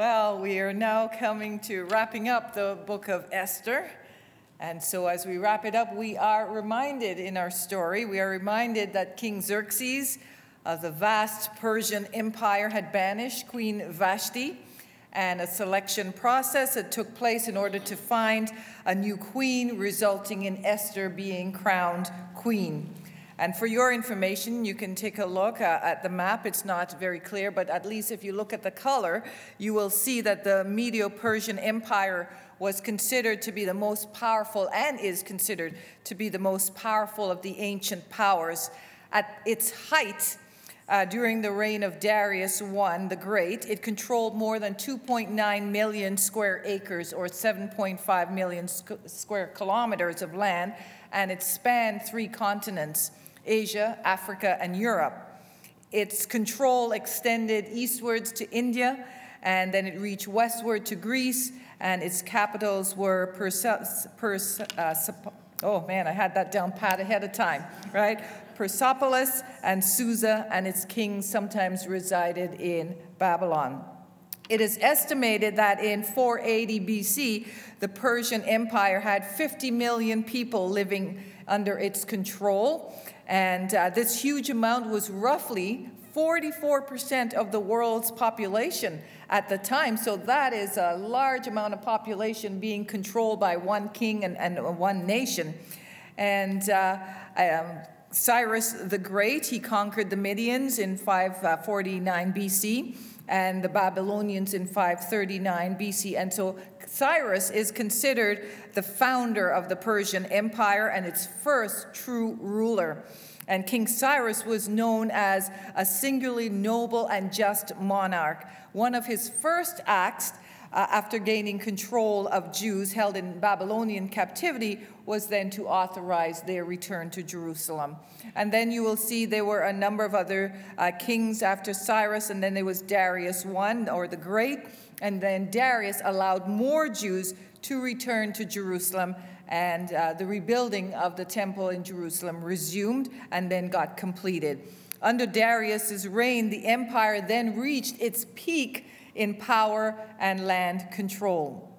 Well, we are now coming to wrapping up the book of Esther. And so, as we wrap it up, we are reminded in our story, we are reminded that King Xerxes of the vast Persian Empire had banished Queen Vashti, and a selection process that took place in order to find a new queen, resulting in Esther being crowned queen. And for your information, you can take a look uh, at the map. It's not very clear, but at least if you look at the color, you will see that the Medo Persian Empire was considered to be the most powerful and is considered to be the most powerful of the ancient powers. At its height, uh, during the reign of Darius I the Great, it controlled more than 2.9 million square acres or 7.5 million squ- square kilometers of land, and it spanned three continents. Asia, Africa, and Europe. Its control extended eastwards to India, and then it reached westward to Greece, and its capitals were Persepolis. Pers- uh, oh man, I had that down pat ahead of time, right? Persepolis and Susa, and its kings sometimes resided in Babylon. It is estimated that in 480 BC, the Persian Empire had 50 million people living under its control. And uh, this huge amount was roughly 44% of the world's population at the time. So that is a large amount of population being controlled by one king and, and one nation. And uh, um, Cyrus the Great, he conquered the Medians in 549 BC and the Babylonians in 539 BC. And so Cyrus is considered the founder of the Persian Empire and its first true ruler. And King Cyrus was known as a singularly noble and just monarch. One of his first acts uh, after gaining control of Jews held in Babylonian captivity was then to authorize their return to Jerusalem. And then you will see there were a number of other uh, kings after Cyrus, and then there was Darius I, or the Great, and then Darius allowed more Jews to return to Jerusalem, and uh, the rebuilding of the temple in Jerusalem resumed and then got completed. Under Darius's reign, the empire then reached its peak in power and land control.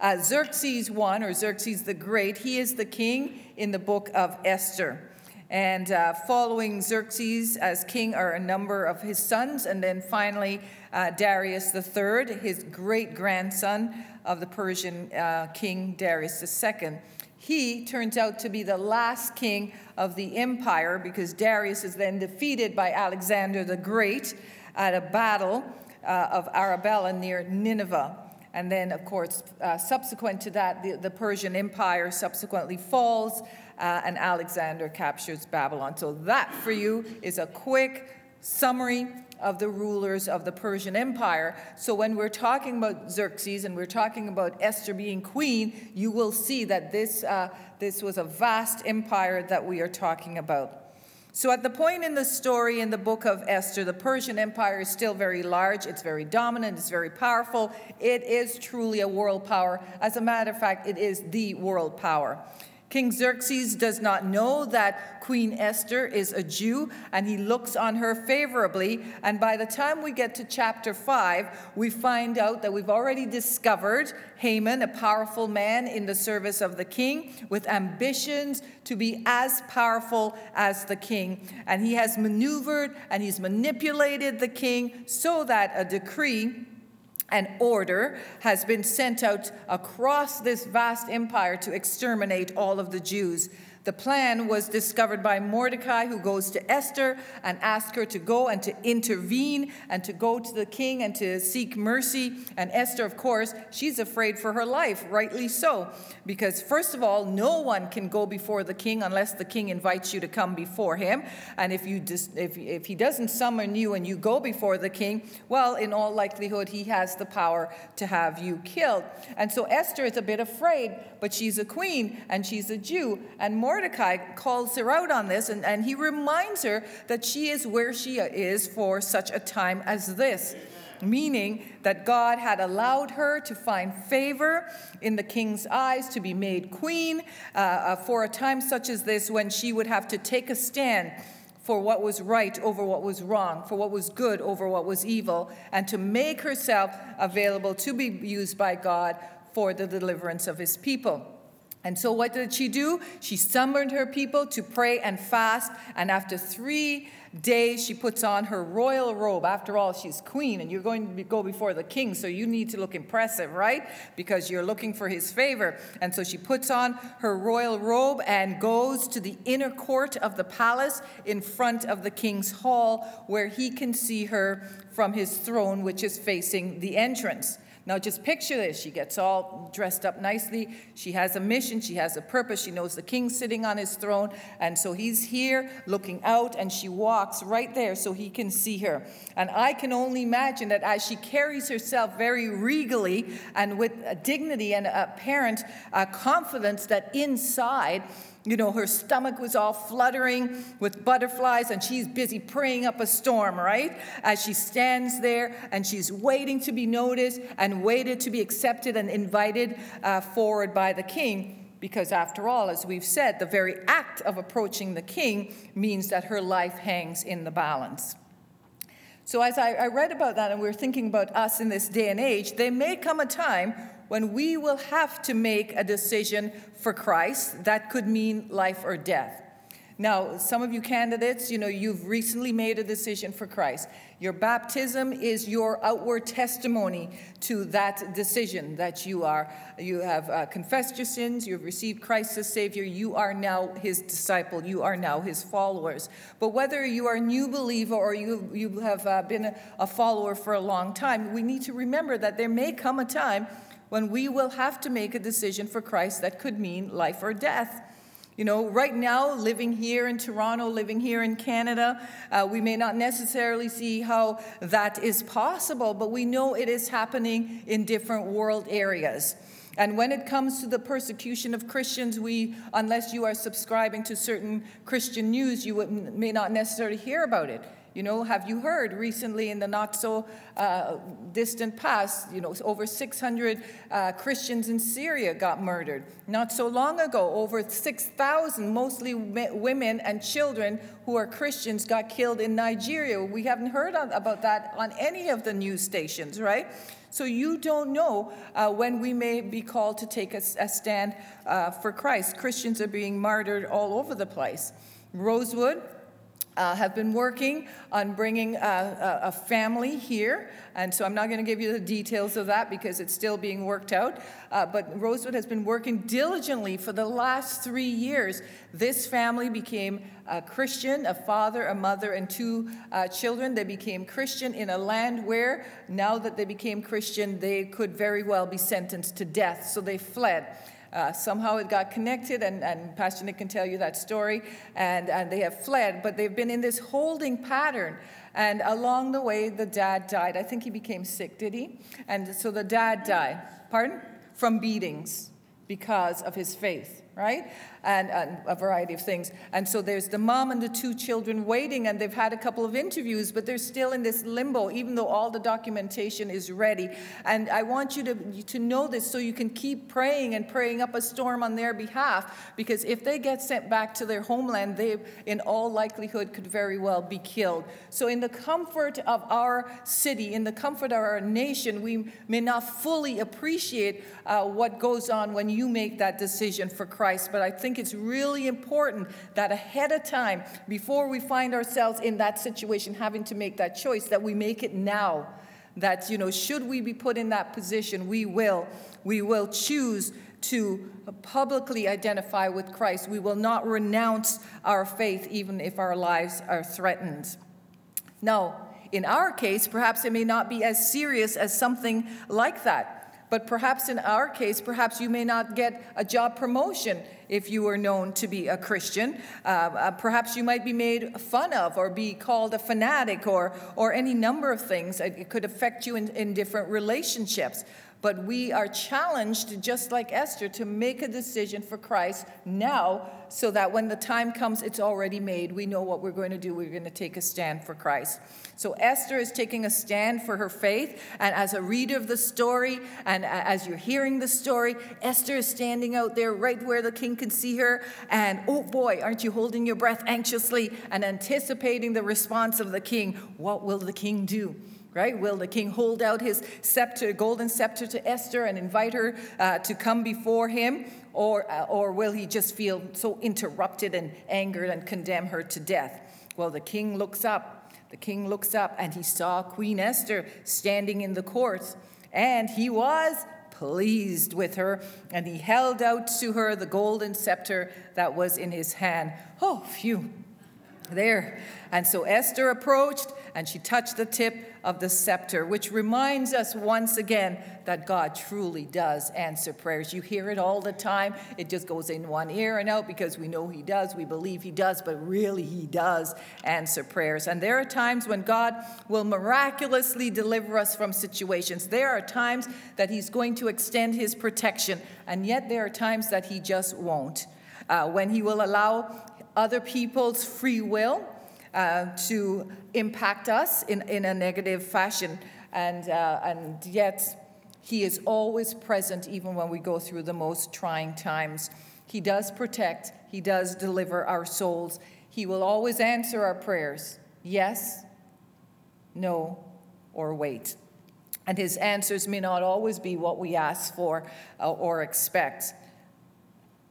Uh, Xerxes I, or Xerxes the Great, he is the king in the book of Esther. And uh, following Xerxes as king are a number of his sons, and then finally uh, Darius III, his great grandson of the Persian uh, king Darius II. He turns out to be the last king of the empire because Darius is then defeated by Alexander the Great at a battle uh, of Arbela near Nineveh. And then, of course, uh, subsequent to that, the, the, Persian Empire subsequently falls uh, and Alexander captures Babylon. So, that for you is a quick summary of the rulers of the Persian Empire. So, when we're talking about Xerxes and we're talking about Esther being queen, you will see that this, uh, this was a vast empire that we are talking about. So, at the point in the story in the book of Esther, the Persian Empire is still very large, it's very dominant, it's very powerful. It is truly a world power. As a matter of fact, it is the world power. King Xerxes does not know that Queen Esther is a Jew, and he looks on her favorably. And by the time we get to chapter 5, we find out that we've already discovered Haman, a powerful man in the service of the king, with ambitions to be as powerful as the king. And he has maneuvered and he's manipulated the king so that a decree an order has been sent out across this vast empire to exterminate all of the Jews. The plan was discovered by Mordecai, who goes to Esther and asks her to go and to intervene and to go to the king and to seek mercy. And Esther, of course, she's afraid for her life, rightly so, because first of all, no one can go before the king unless the king invites you to come before him. And if, you dis- if, if he doesn't summon you and you go before the king, well, in all likelihood, he has the power to have you killed. And so Esther is a bit afraid, but she's a queen and she's a Jew. And Mordecai calls her out on this and, and he reminds her that she is where she is for such a time as this meaning that God had allowed her to find favor in the king's eyes, to be made queen uh, uh, for a time such as this when she would have to take a stand for what was right over what was wrong, for what was good over what was evil, and to make herself available to be used by God for the deliverance of his people. And so, what did she do? She summoned her people to pray and fast. And after three days, she puts on her royal robe. After all, she's queen, and you're going to go before the king, so you need to look impressive, right? Because you're looking for his favor. And so she puts on her royal robe and goes to the inner court of the palace in front of the king's hall, where he can see her from his throne, which is facing the entrance. Now, just picture this. She gets all dressed up nicely. She has a mission. She has a purpose. She knows the king's sitting on his throne. And so he's here looking out, and she walks right there so he can see her. And I can only imagine that as she carries herself very regally and with dignity and apparent uh, confidence, that inside, you know, her stomach was all fluttering with butterflies, and she's busy praying up a storm, right? As she stands there and she's waiting to be noticed and waited to be accepted and invited uh, forward by the king. Because, after all, as we've said, the very act of approaching the king means that her life hangs in the balance. So, as I, I read about that and we we're thinking about us in this day and age, there may come a time when we will have to make a decision for Christ that could mean life or death. Now, some of you candidates, you know, you've recently made a decision for Christ. Your baptism is your outward testimony to that decision that you are. You have uh, confessed your sins, you've received Christ as Savior, you are now His disciple, you are now His followers. But whether you are a new believer or you, you have uh, been a, a follower for a long time, we need to remember that there may come a time when we will have to make a decision for Christ that could mean life or death. You know, right now, living here in Toronto, living here in Canada, uh, we may not necessarily see how that is possible, but we know it is happening in different world areas. And when it comes to the persecution of Christians, we, unless you are subscribing to certain Christian news, you may not necessarily hear about it. You know, have you heard recently in the not so uh, distant past, you know, over 600 uh, Christians in Syria got murdered. Not so long ago, over 6,000, mostly women and children who are Christians, got killed in Nigeria. We haven't heard about that on any of the news stations, right? So you don't know uh, when we may be called to take a, a stand uh, for Christ. Christians are being martyred all over the place. Rosewood, uh, have been working on bringing a, a, family here. And so I'm not going to give you the details of that because it's still being worked out. Uh, but Rosewood has been working diligently for the last three years. This family became a Christian, a father, a mother, and two uh, children. They became Christian in a land where, now that they became Christian, they could very well be sentenced to death. So they fled. Uh, somehow it got connected, and, and Pastor Nick can tell you that story, and, and they have fled, but they've been in this holding pattern. And along the way, the dad died. I think he became sick, did he? And so the dad died. Pardon? From beatings because of his faith right? And, and, a variety of things. And so there's the mom and the two children waiting, and they've had a couple of interviews, but they're still in this limbo, even though all the documentation is ready. And I want you to, to know this so you can keep praying and praying up a storm on their behalf, because if they get sent back to their homeland, they, in all likelihood, could very well be killed. So, in the comfort of our city, in the comfort of our nation, we may not fully appreciate uh, what goes on when you make that decision for Christ. Christ, but I think it's really important that ahead of time, before we find ourselves in that situation having to make that choice, that we make it now. That, you know, should we be put in that position, we will. We will choose to publicly identify with Christ. We will not renounce our faith even if our lives are threatened. Now, in our case, perhaps it may not be as serious as something like that. But perhaps in our case, perhaps you may not get a job promotion if you are known to be a Christian. Uh, uh, perhaps you might be made fun of or be called a fanatic or, or any number of things. It could affect you in, in different relationships. But we are challenged, just like Esther, to make a decision for Christ now so that when the time comes, it's already made. We know what we're going to do. We're going to take a stand for Christ. So Esther is taking a stand for her faith. And as a reader of the story, and as you're hearing the story, Esther is standing out there right where the king can see her. And oh boy, aren't you holding your breath anxiously and anticipating the response of the king? What will the king do? Right? Will the king hold out his scepter, golden scepter to Esther and invite her uh, to come before him? Or, uh, or will he just feel so interrupted and angered and condemn her to death? Well, the king looks up the king looks up and he saw Queen Esther standing in the court, and he was pleased with her, and he held out to her the golden scepter that was in his hand. Oh, phew. There. And so Esther approached and she touched the tip of the scepter, which reminds us once again that God truly does answer prayers. You hear it all the time. It just goes in one ear and out because we know He does, we believe He does, but really He does answer prayers. And there are times when God will miraculously deliver us from situations. There are times that He's going to extend His protection, and yet there are times that He just won't. Uh, when He will allow other people's free will uh, to impact us in, in a negative fashion. And, uh, and yet, He is always present, even when we go through the most trying times. He does protect, He does deliver our souls. He will always answer our prayers yes, no, or wait. And His answers may not always be what we ask for uh, or expect.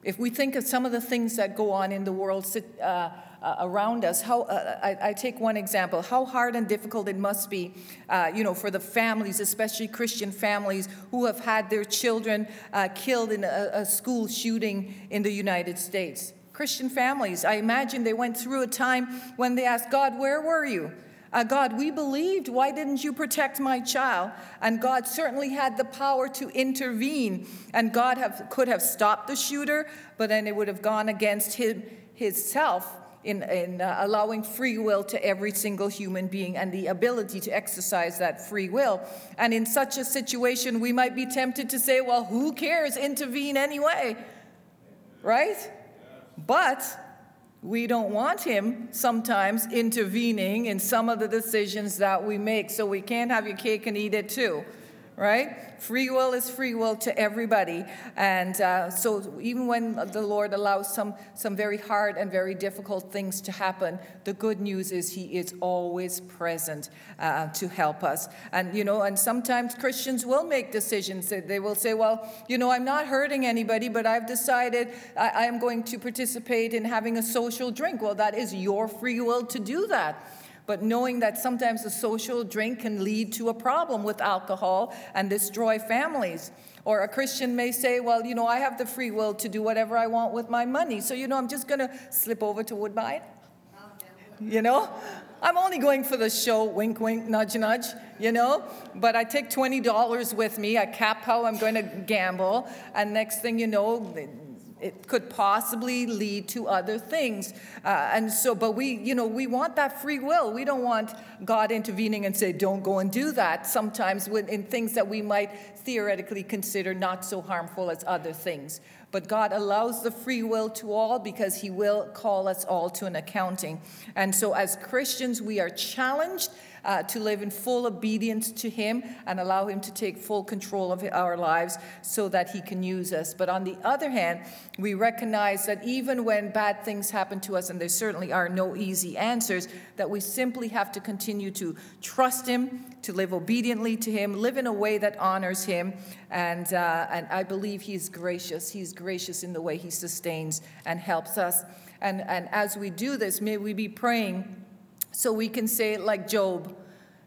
If we think of some of the things that go on in the world, uh, around us. How uh, I, I, take one example: how hard and difficult it must be, uh, you know, for the families, especially Christian families, who have had their children uh, killed in a, a school shooting in the United States. Christian families, I imagine they went through a time when they asked God, "Where were you?" Uh, God, we believed. Why didn't you protect my child? And God certainly had the power to intervene. And God have, could have stopped the shooter, but then it would have gone against him, himself in, in uh, allowing free will to every single human being and the ability to exercise that free will. And in such a situation, we might be tempted to say, well, who cares? Intervene anyway, right? But we don't want him sometimes intervening in some of the decisions that we make. So we can't have your cake and eat it too right? Free will is free will to everybody. And uh, so, even when the Lord allows some, some very hard and very difficult things to happen, the good news is He is always present uh, to help us. And, you know, and sometimes Christians will make decisions. They will say, well, you know, I'm not hurting anybody, but I've decided I, I am going to participate in having a social drink. Well, that is your free will to do that but knowing that sometimes a social drink can lead to a problem with alcohol and destroy families. Or a Christian may say, Well, you know, I have the free will to do whatever I want with my money. So, you know, I'm just going to slip over to Woodbine. You know? I'm only going for the show, wink, wink, nudge, nudge, you know? But I take $20 with me. I cap how I'm going to gamble. And next thing you know, it could possibly lead to other things. Uh, and so, but we, you know, we want that free will. We don't want God intervening and say, don't go and do that. Sometimes when, in things that we might theoretically consider not so harmful as other things. But God allows the free will to all because He will call us all to an accounting. And so, as Christians, we are challenged uh, to live in full obedience to Him and allow Him to take full control of our lives so that He can use us. But on the other hand, we recognize that even when bad things happen to us, and there certainly are no easy answers, that we simply have to continue to trust Him, to live obediently to Him, live in a way that honors Him. And, uh, and I believe He's gracious. He's gracious in the way He sustains and helps us. And, and as we do this, may we be praying so we can say it like Job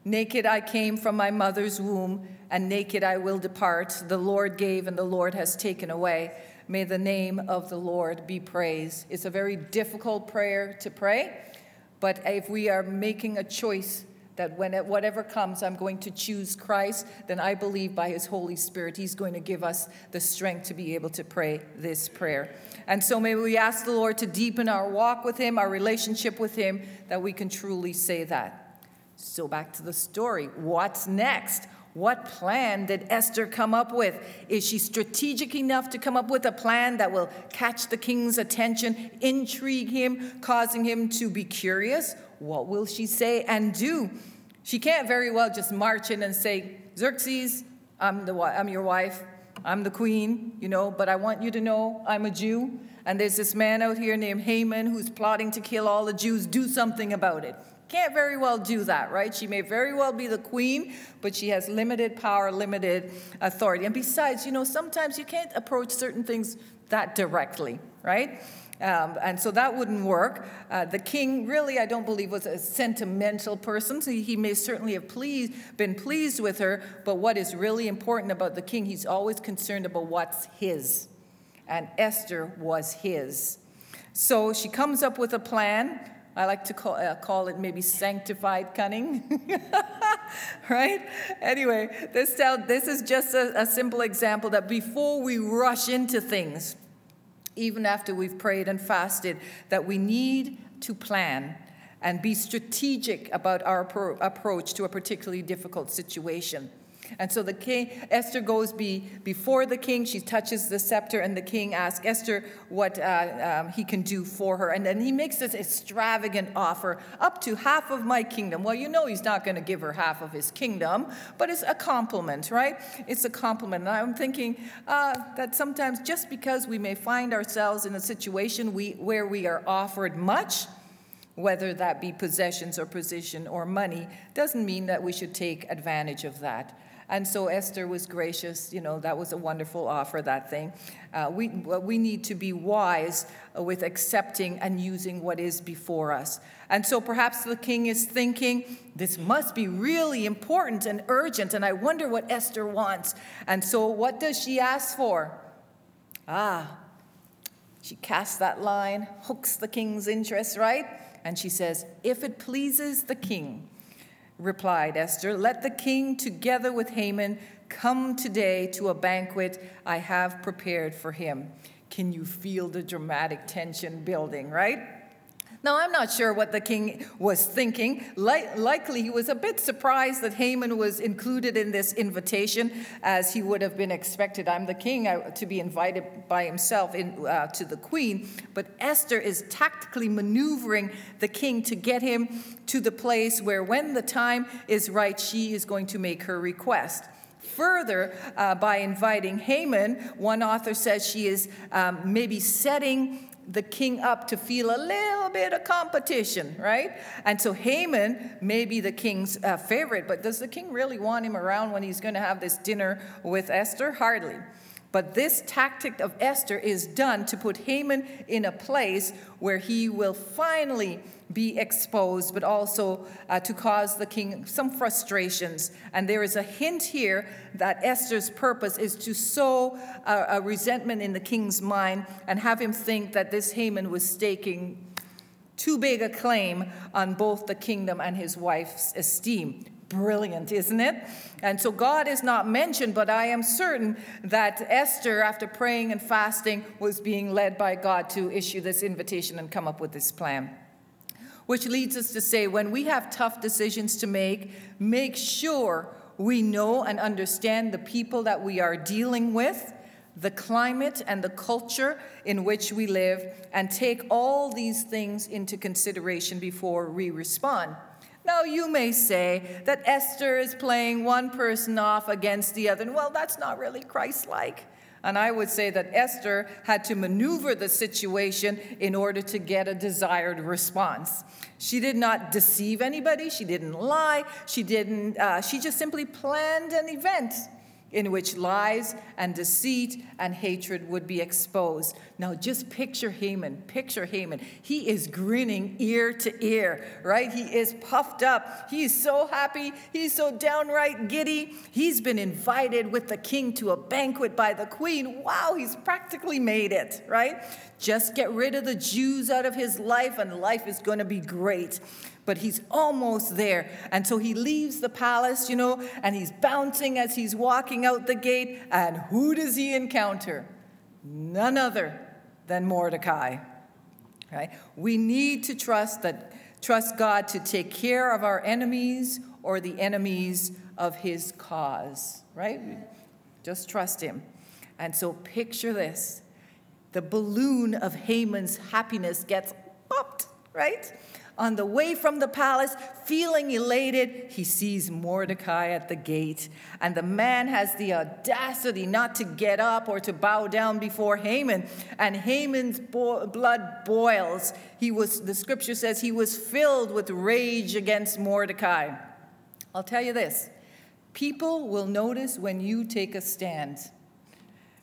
Naked I came from my mother's womb, and naked I will depart. The Lord gave, and the Lord has taken away. May the name of the Lord be praised. It's a very difficult prayer to pray, but if we are making a choice that when it, whatever comes, I'm going to choose Christ, then I believe by His Holy Spirit, He's going to give us the strength to be able to pray this prayer. And so may we ask the Lord to deepen our walk with Him, our relationship with Him, that we can truly say that. So back to the story. What's next? What plan did Esther come up with? Is she strategic enough to come up with a plan that will catch the king's attention, intrigue him, causing him to be curious? What will she say and do? She can't very well just march in and say, Xerxes, I'm, the, I'm your wife, I'm the queen, you know, but I want you to know I'm a Jew. And there's this man out here named Haman who's plotting to kill all the Jews. Do something about it. Can't very well do that, right? She may very well be the queen, but she has limited power, limited authority. And besides, you know, sometimes you can't approach certain things that directly, right? Um, and so that wouldn't work. Uh, the king, really, I don't believe, was a sentimental person. So he may certainly have pleased, been pleased with her, but what is really important about the king, he's always concerned about what's his. And Esther was his. So she comes up with a plan. I like to call, uh, call it maybe sanctified cunning. right? Anyway, this, this is just a, a simple example that before we rush into things, even after we've prayed and fasted, that we need to plan and be strategic about our approach to a particularly difficult situation. And so the king, Esther goes be, before the king. She touches the scepter, and the king asks Esther what uh, um, he can do for her. And then he makes this extravagant offer up to half of my kingdom. Well, you know he's not going to give her half of his kingdom, but it's a compliment, right? It's a compliment. And I'm thinking uh, that sometimes just because we may find ourselves in a situation we, where we are offered much, whether that be possessions or position or money, doesn't mean that we should take advantage of that. And so Esther was gracious. You know, that was a wonderful offer, that thing. Uh, we, we need to be wise with accepting and using what is before us. And so perhaps the king is thinking, this must be really important and urgent, and I wonder what Esther wants. And so what does she ask for? Ah, she casts that line, hooks the king's interest, right? And she says, If it pleases the king, replied Esther, Let the king, together with Haman, come today to a banquet I have prepared for him. Can you feel the dramatic tension building, right? Now, I'm not sure what the king was thinking. likely, he was a bit surprised that Haman was included in this invitation, as he would have been expected. I'm the king to be invited by himself in, uh, to the queen. But Esther is tactically maneuvering the king to get him to the place where, when the time is right, she is going to make her request further uh, by inviting Haman. One author says she is um, maybe setting the king up to feel a little bit of competition, right? And so Haman may be the king's uh, favorite, but does the king really want him around when he's going to have this dinner with Esther? Hardly. But this tactic of Esther is done to put Haman in a place where he will finally be exposed, but also uh, to cause the king some frustrations. And there is a hint here that Esther's purpose is to sow a, a resentment in the king's mind and have him think that this Haman was staking too big a claim on both the kingdom and his wife's esteem. Brilliant, isn't it? And so God is not mentioned, but I am certain that Esther, after praying and fasting, was being led by God to issue this invitation and come up with this plan. Which leads us to say when we have tough decisions to make, make sure we know and understand the people that we are dealing with, the climate and the culture in which we live, and take all these things into consideration before we respond. Now, you may say that Esther is playing one person off against the other. And, Well, that's not really Christ like. And I would say that Esther had to maneuver the situation in order to get a desired response. She did not deceive anybody, she didn't lie, she didn't, uh, she just simply planned an event in which lies and deceit and hatred would be exposed. Now, just picture Haman. Picture Haman. He is grinning ear to ear, right? He is puffed up. He's so happy. He's so downright giddy. He's been invited with the king to a banquet by the queen. Wow, he's practically made it, right? Just get rid of the Jews out of his life, and life is going to be great but he's almost there. And so he leaves the palace, you know, and he's bouncing as he's walking out the gate. And who does he encounter? None other than Mordecai. Right? We need to trust that trust God to take care of our enemies or the enemies of his cause, right? Just trust him. And so picture this. The balloon of Haman's happiness gets popped, right? On the way from the palace, feeling elated, he sees Mordecai at the gate. And the man has the audacity not to get up or to bow down before Haman. And Haman's bo- blood boils. He was, the scripture says, he was filled with rage against Mordecai. I'll tell you this people will notice when you take a stand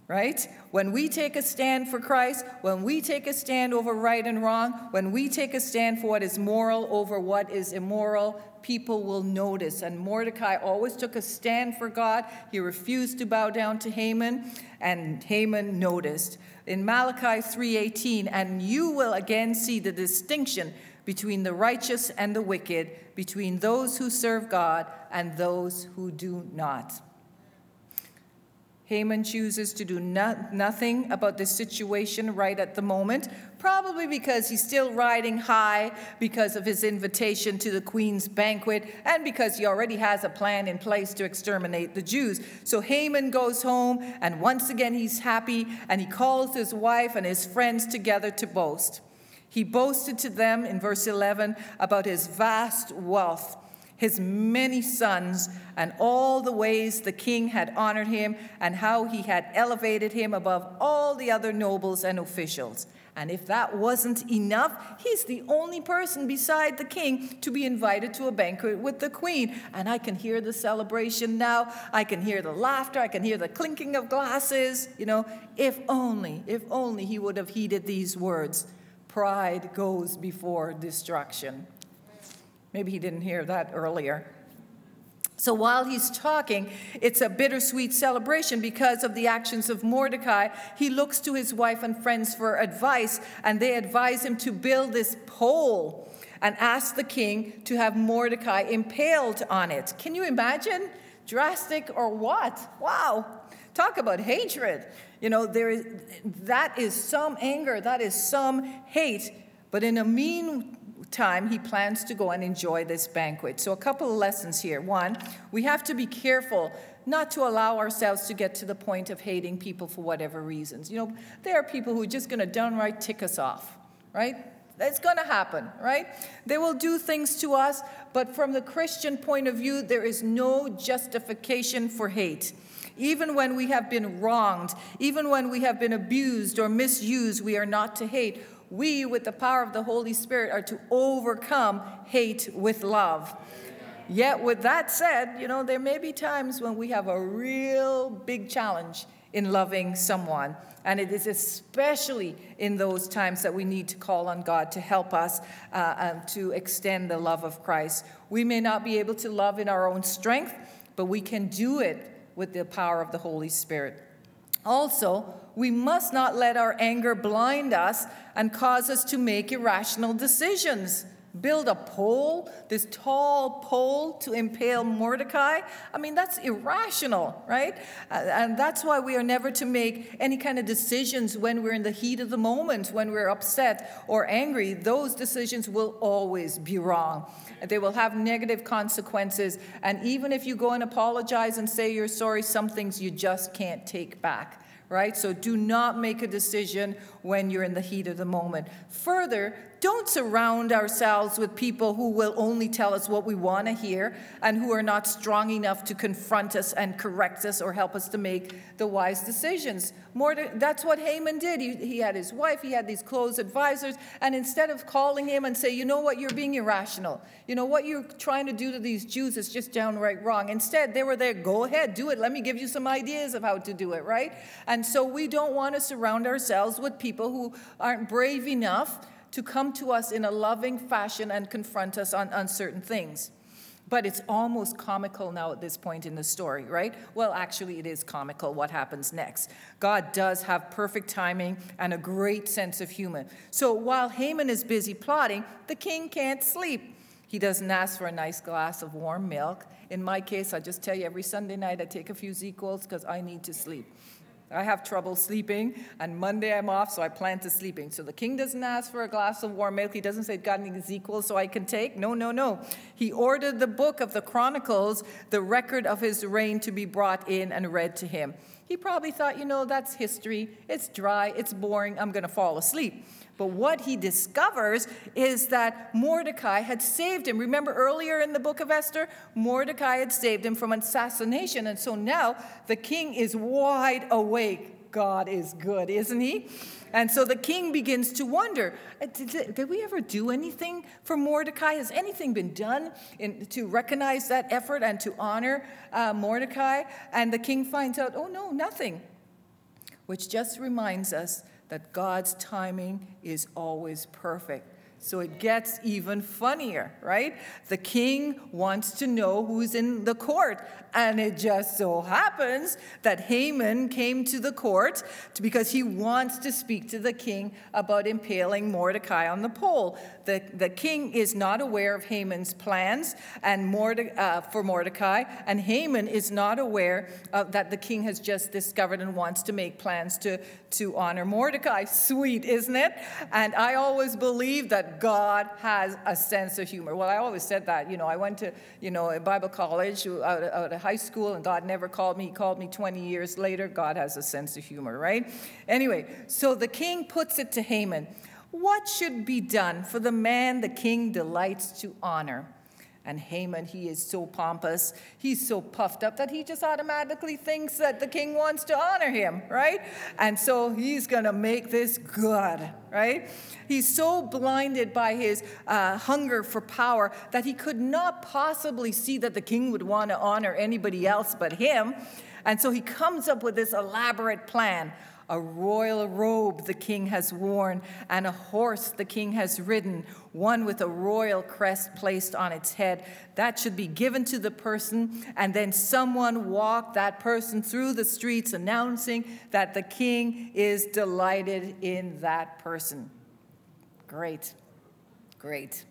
right? When we take a stand for Christ, when we take a stand over right and wrong, when we take a stand for what is moral over what is immoral, people will notice. And Mordecai always took a stand for God. He refused to bow down to Haman, and Haman noticed. In Malachi 3:18, and you will again see the distinction between the righteous and the wicked, between those who serve God and those who do not. Haman chooses to do no- nothing about the situation right at the moment, probably because he's still riding high because of his invitation to the queen's banquet and because he already has a plan in place to exterminate the Jews. So Haman goes home, and once again he's happy, and he calls his wife and his friends together to boast. He boasted to them in verse 11 about his vast wealth his many sons, and all the ways the king had honored him, and how he had elevated him above all the other nobles and officials. And if that wasn't enough, he's the only person beside the king to be invited to a banquet with the queen. And I can hear the celebration now. I can hear the laughter. I can hear the clinking of glasses. You know, if only, if only he would have heeded these words pride goes before destruction. Maybe he didn't hear that earlier. So while he's talking, it's a bittersweet celebration because of the actions of Mordecai. He looks to his wife and friends for advice, and they advise him to build this pole and ask the king to have Mordecai impaled on it. Can you imagine? Drastic or what? Wow. Talk about hatred. You know, there is, that is some anger, that is some hate. But in a mean time, he plans to go and enjoy this banquet. So, a couple of lessons here. One, we have to be careful not to allow ourselves to get to the point of hating people for whatever reasons. You know, there are people who are just going to downright tick us off, right? It's going to happen, right? They will do things to us, but from the Christian point of view, there is no justification for hate. Even when we have been wronged, even when we have been abused or misused, we are not to hate we, with the power of the Holy Spirit, are to overcome hate with love. Yet, with that said, you know, there may be times when we have a real big challenge in loving someone. And it is especially in those times that we need to call on God to help us uh, um, to extend the love of Christ. We may not be able to love in our own strength, but we can do it with the power of the Holy Spirit. Also, we must not let our anger blind us and cause us to make irrational decisions. Build a pole, this tall pole to impale Mordecai. I mean, that's irrational, right? Uh, and that's why we are never to make any kind of decisions when we're in the heat of the moment, when we're upset or angry. Those decisions will always be wrong. They will have negative consequences. And even if you go and apologize and say you're sorry, some things you just can't take back right? So do not make a decision when you're in the heat of the moment. Further, don't surround ourselves with people who will only tell us what we want to hear and who are not strong enough to confront us and correct us or help us to make the wise decisions. To, that's what Haman did. He, he had his wife, he had these close advisors, and instead of calling him and say, you know what, you're being irrational. You know what you're trying to do to these Jews is just downright wrong. Instead, they were there, go ahead, do it. Let me give you some ideas of how to do it, right? And so we don't want to surround ourselves with people who aren't brave enough to come to us in a loving fashion and confront us on, on certain things. But it's almost comical now at this point in the story, right? Well, actually, it is comical what happens next. God does have perfect timing and a great sense of humor. So while Haman is busy plotting, the king can't sleep. He doesn't ask for a nice glass of warm milk. In my case, I just tell you every Sunday night I take a few ZzzQuils because I need to sleep. I have trouble sleeping, and Monday I'm off, so I plan to sleeping. So the king doesn't ask for a glass of warm milk. He doesn't say, God needs equal so I can take. No, no, no. He ordered the book of the Chronicles, the record of his reign, to be brought in and read to him. He probably thought, you know, that's history. It's dry, it's boring, I'm going to fall asleep. But what he discovers is that Mordecai had saved him. Remember earlier in the book of Esther, Mordecai had saved him from assassination. And so now the king is wide awake. God is good, isn't he? And so the king begins to wonder uh, did, did we ever do anything for Mordecai? Has anything been done in, to recognize that effort and to honor uh, Mordecai? And the king finds out, oh, no, nothing. Which just reminds us that God's timing is always perfect. So it gets even funnier, right? The king wants to know who's in the court. And it just so happens that Haman came to the court because he wants to speak to the king about impaling Mordecai on the pole. The, the king is not aware of Haman's plans and Morde, uh, for Mordecai, and Haman is not aware that the king has just discovered and wants to make plans to, to honor Mordecai. Sweet, isn't it? And I always believe that God has a sense of humor. Well, I always said that. You know, I went to, you know, a Bible college out, out of high school, and God never called me. He called me 20 years later. God has a sense of humor, right? Anyway, so the king puts it to Haman What should be done for the man the king delights to honor? And Haman, he is so pompous, he's so puffed up that he just automatically thinks that the king wants to honor him, right? And so he's to make this good, right? He's so blinded by his uh, hunger for power that he could not possibly see that the king would want to honor anybody else but him. And so he comes up with this elaborate plan a royal robe the king has worn, and a horse the king has ridden, one with a royal crest placed on its head. That should be given to the person, and then someone walk that person through the streets announcing that the king is delighted in that person. Great, great.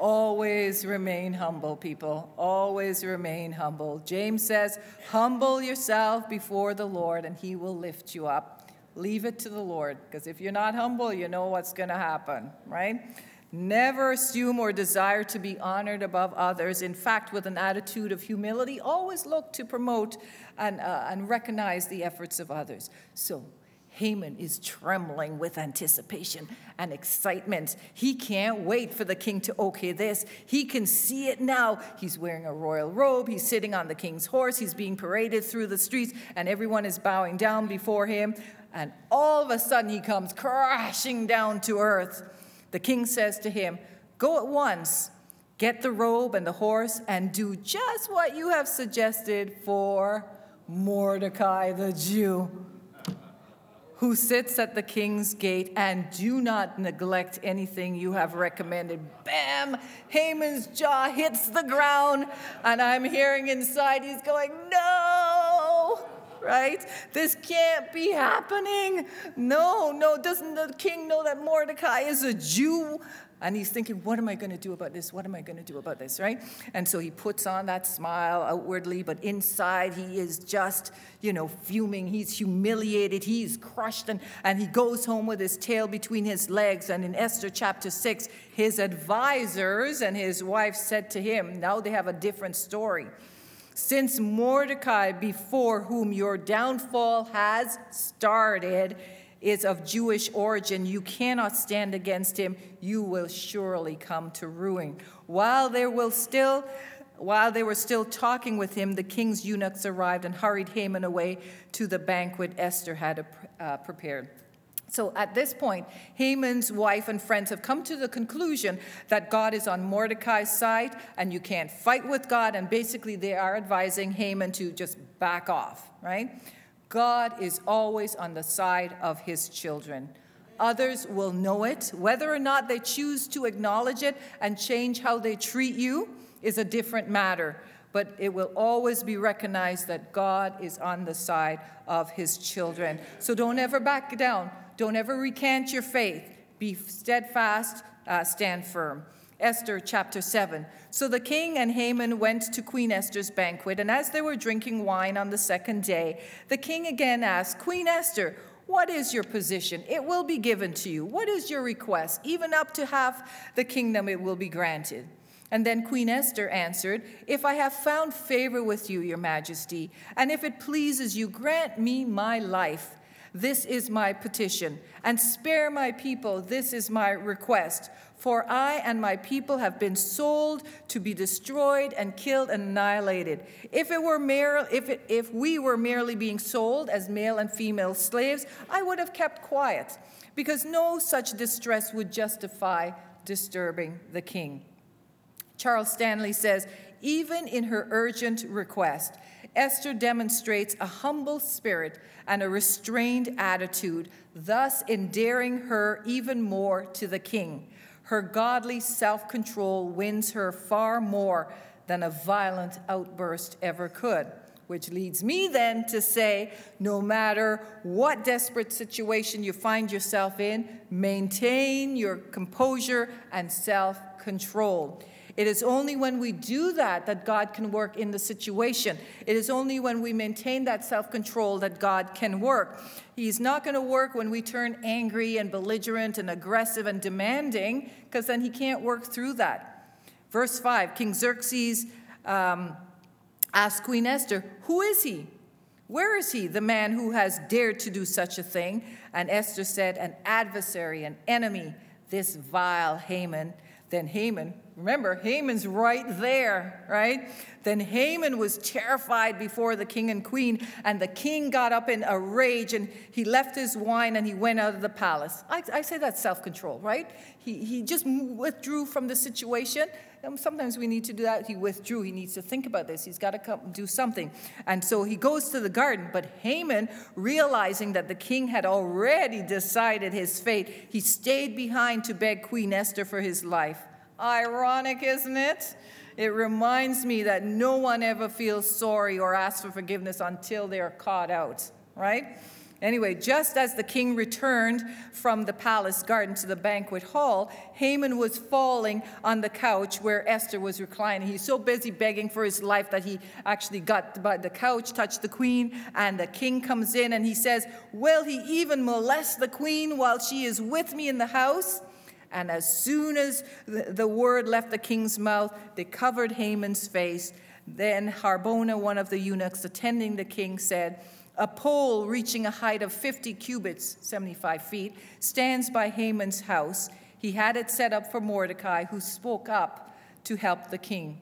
Always remain humble, people. Always remain humble. James says, Humble yourself before the Lord, and he will lift you up. Leave it to the Lord, because if you're not humble, you know what's going to happen, right? Never assume or desire to be honored above others. In fact, with an attitude of humility, always look to promote and, uh, and recognize the efforts of others. So, Haman is trembling with anticipation and excitement. He can't wait for the king to okay this. He can see it now. He's wearing a royal robe. He's sitting on the king's horse. He's being paraded through the streets, and everyone is bowing down before him. And all of a sudden, he comes crashing down to earth. The king says to him, Go at once, get the robe and the horse, and do just what you have suggested for Mordecai the Jew who sits at the king's gate, and do not neglect anything you have recommended. Bam! Haman's jaw hits the ground, and I'm hearing inside he's going, No! Right? This can't be happening. No, no. Doesn't the king know that Mordecai is a Jew? And he's thinking, what am I going to do about this? What am I going to do about this, right? And so he puts on that smile outwardly, but inside he is just, you know, fuming. He's humiliated. He's crushed. And, and he goes home with his tail between his legs. And in Esther chapter 6, his advisors and his wife said to him, now they have a different story. Since Mordecai, before whom your downfall has started, is of Jewish origin, you cannot stand against him. You will surely come to ruin. While there will still while they were still talking with him, the king's eunuchs arrived and hurried Haman away to the banquet Esther had uh, prepared. So at this point, Haman's wife and friends have come to the conclusion that God is on Mordecai's side and you can't fight with God. And basically, they are advising Haman to just back off, right? God is always on the side of his children. Others will know it. Whether or not they choose to acknowledge it and change how they treat you is a different matter. But it will always be recognized that God is on the side of his children. So don't ever back down. Don't ever recant your faith. Be steadfast, uh, stand firm. Esther chapter 7. So the king and Haman went to Queen Esther's banquet, and as they were drinking wine on the second day, the king again asked, Queen Esther, what is your position? It will be given to you. What is your request? Even up to half the kingdom, it will be granted. And then Queen Esther answered, If I have found favor with you, your majesty, and if it pleases you, grant me my life This is my petition. And spare my people. This is my request. For I and my people have been sold to be destroyed and killed and annihilated. If, it were mere, if, it, if we were merely being sold as male and female slaves, I would have kept quiet, because no such distress would justify disturbing the king. Charles Stanley says, even in her urgent request, Esther demonstrates a humble spirit and a restrained attitude, thus endearing her even more to the king. Her godly self control wins her far more than a violent outburst ever could. Which leads me then to say no matter what desperate situation you find yourself in, maintain your composure and self control. It is only when we do that that God can work in the situation. It is only when we maintain that self control that God can work. He's not going to work when we turn angry and belligerent and aggressive and demanding, because then he can't work through that. Verse 5 King Xerxes um, asked Queen Esther, Who is he? Where is he, the man who has dared to do such a thing? And Esther said, An adversary, an enemy, this vile Haman. Then Haman, remember, Haman's right there, right? Then Haman was terrified before the king and queen, and the king got up in a rage and he left his wine and he went out of the palace. I, I say that's self control, right? He, he just withdrew from the situation. And sometimes we need to do that. He withdrew. He needs to think about this. He's got to come do something. And so he goes to the garden. But Haman, realizing that the king had already decided his fate, he stayed behind to beg Queen Esther for his life. Ironic, isn't it? It reminds me that no one ever feels sorry or asks for forgiveness until they're caught out, right? Anyway, just as the king returned from the palace garden to the banquet hall, Haman was falling on the couch where Esther was reclining. He's so busy begging for his life that he actually got by the couch, touched the queen, and the king comes in and he says, Will he even molest the queen while she is with me in the house? And as soon as the word left the king's mouth, they covered Haman's face. Then Harbona, one of the eunuchs attending the king, said, a pole reaching a height of 50 cubits, 75 feet, stands by Haman's house. He had it set up for Mordecai, who spoke up to help the king.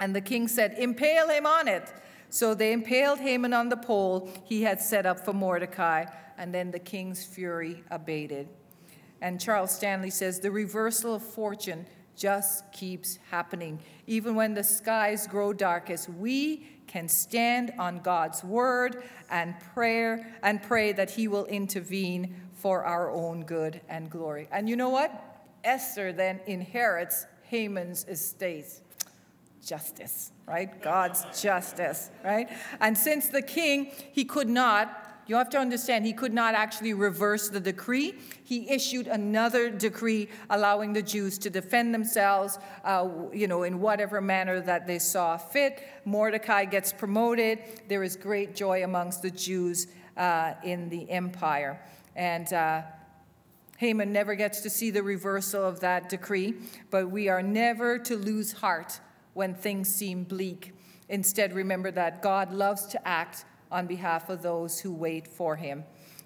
And the king said, Impale him on it. So they impaled Haman on the pole he had set up for Mordecai, and then the king's fury abated. And Charles Stanley says, The reversal of fortune just keeps happening. Even when the skies grow darkest, we can stand on God's word and prayer and pray that he will intervene for our own good and glory. And you know what? Esther then inherits Haman's estate. Justice, right? God's justice, right? And since the king, he could not you have to understand, he could not actually reverse the decree. He issued another decree allowing the Jews to defend themselves, uh, you know, in whatever manner that they saw fit. Mordecai gets promoted. There is great joy amongst the Jews uh, in the empire. And uh, Haman never gets to see the reversal of that decree, but we are never to lose heart when things seem bleak. Instead, remember that God loves to act on behalf of those who wait for him.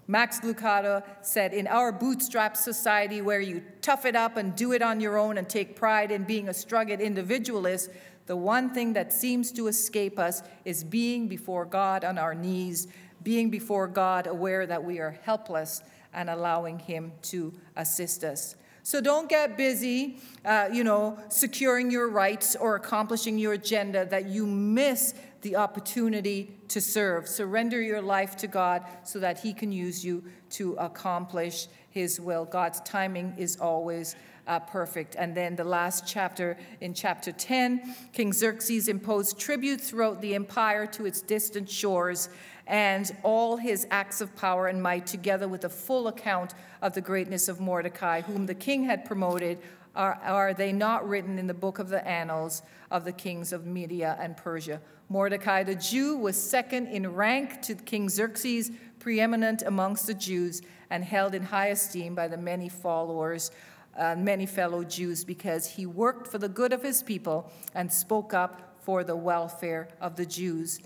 Max Lucado said, In our bootstrap society where you tough it up and do it on your own and take pride in being a strugged individualist, the one thing that seems to escape us is being before God on our knees, being before God aware that we are helpless and allowing Him to assist us. So don't get busy, uh, you know, securing your rights or accomplishing your agenda that you miss the opportunity to serve. Surrender your life to God so that He can use you to accomplish His will. God's timing is always uh, perfect. And then the last chapter, in chapter 10, King Xerxes imposed tribute throughout the empire to its distant shores, and all his acts of power and might, together with a full account of the greatness of Mordecai, whom the king had promoted, are, are they not written in the book of the annals of the kings of Media and Persia? Mordecai the Jew was second in rank to King Xerxes, preeminent amongst the Jews, and held in high esteem by the many followers, uh, many fellow Jews, because he worked for the good of his people and spoke up for the welfare of the Jews.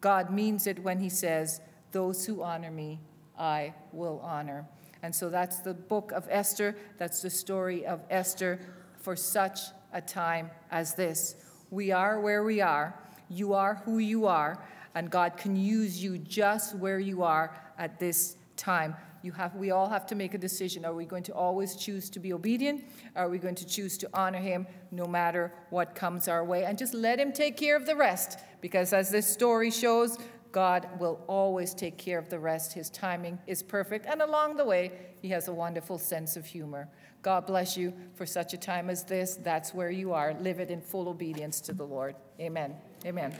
God means it when he says, Those who honor me, I will honor. And so that's the book of Esther. That's the story of Esther for such a time as this. We are where we are. You are who you are. And God can use you just where you are at this time. You have, we all have to make a decision. Are we going to always choose to be obedient? Are we going to choose to honor Him no matter what comes our way? And just let Him take care of the rest. Because as this story shows, God will always take care of the rest. His timing is perfect. And along the way, He has a wonderful sense of humor. God bless you for such a time as this. That's where you are. Live it in full obedience to the Lord. Amen. Amen.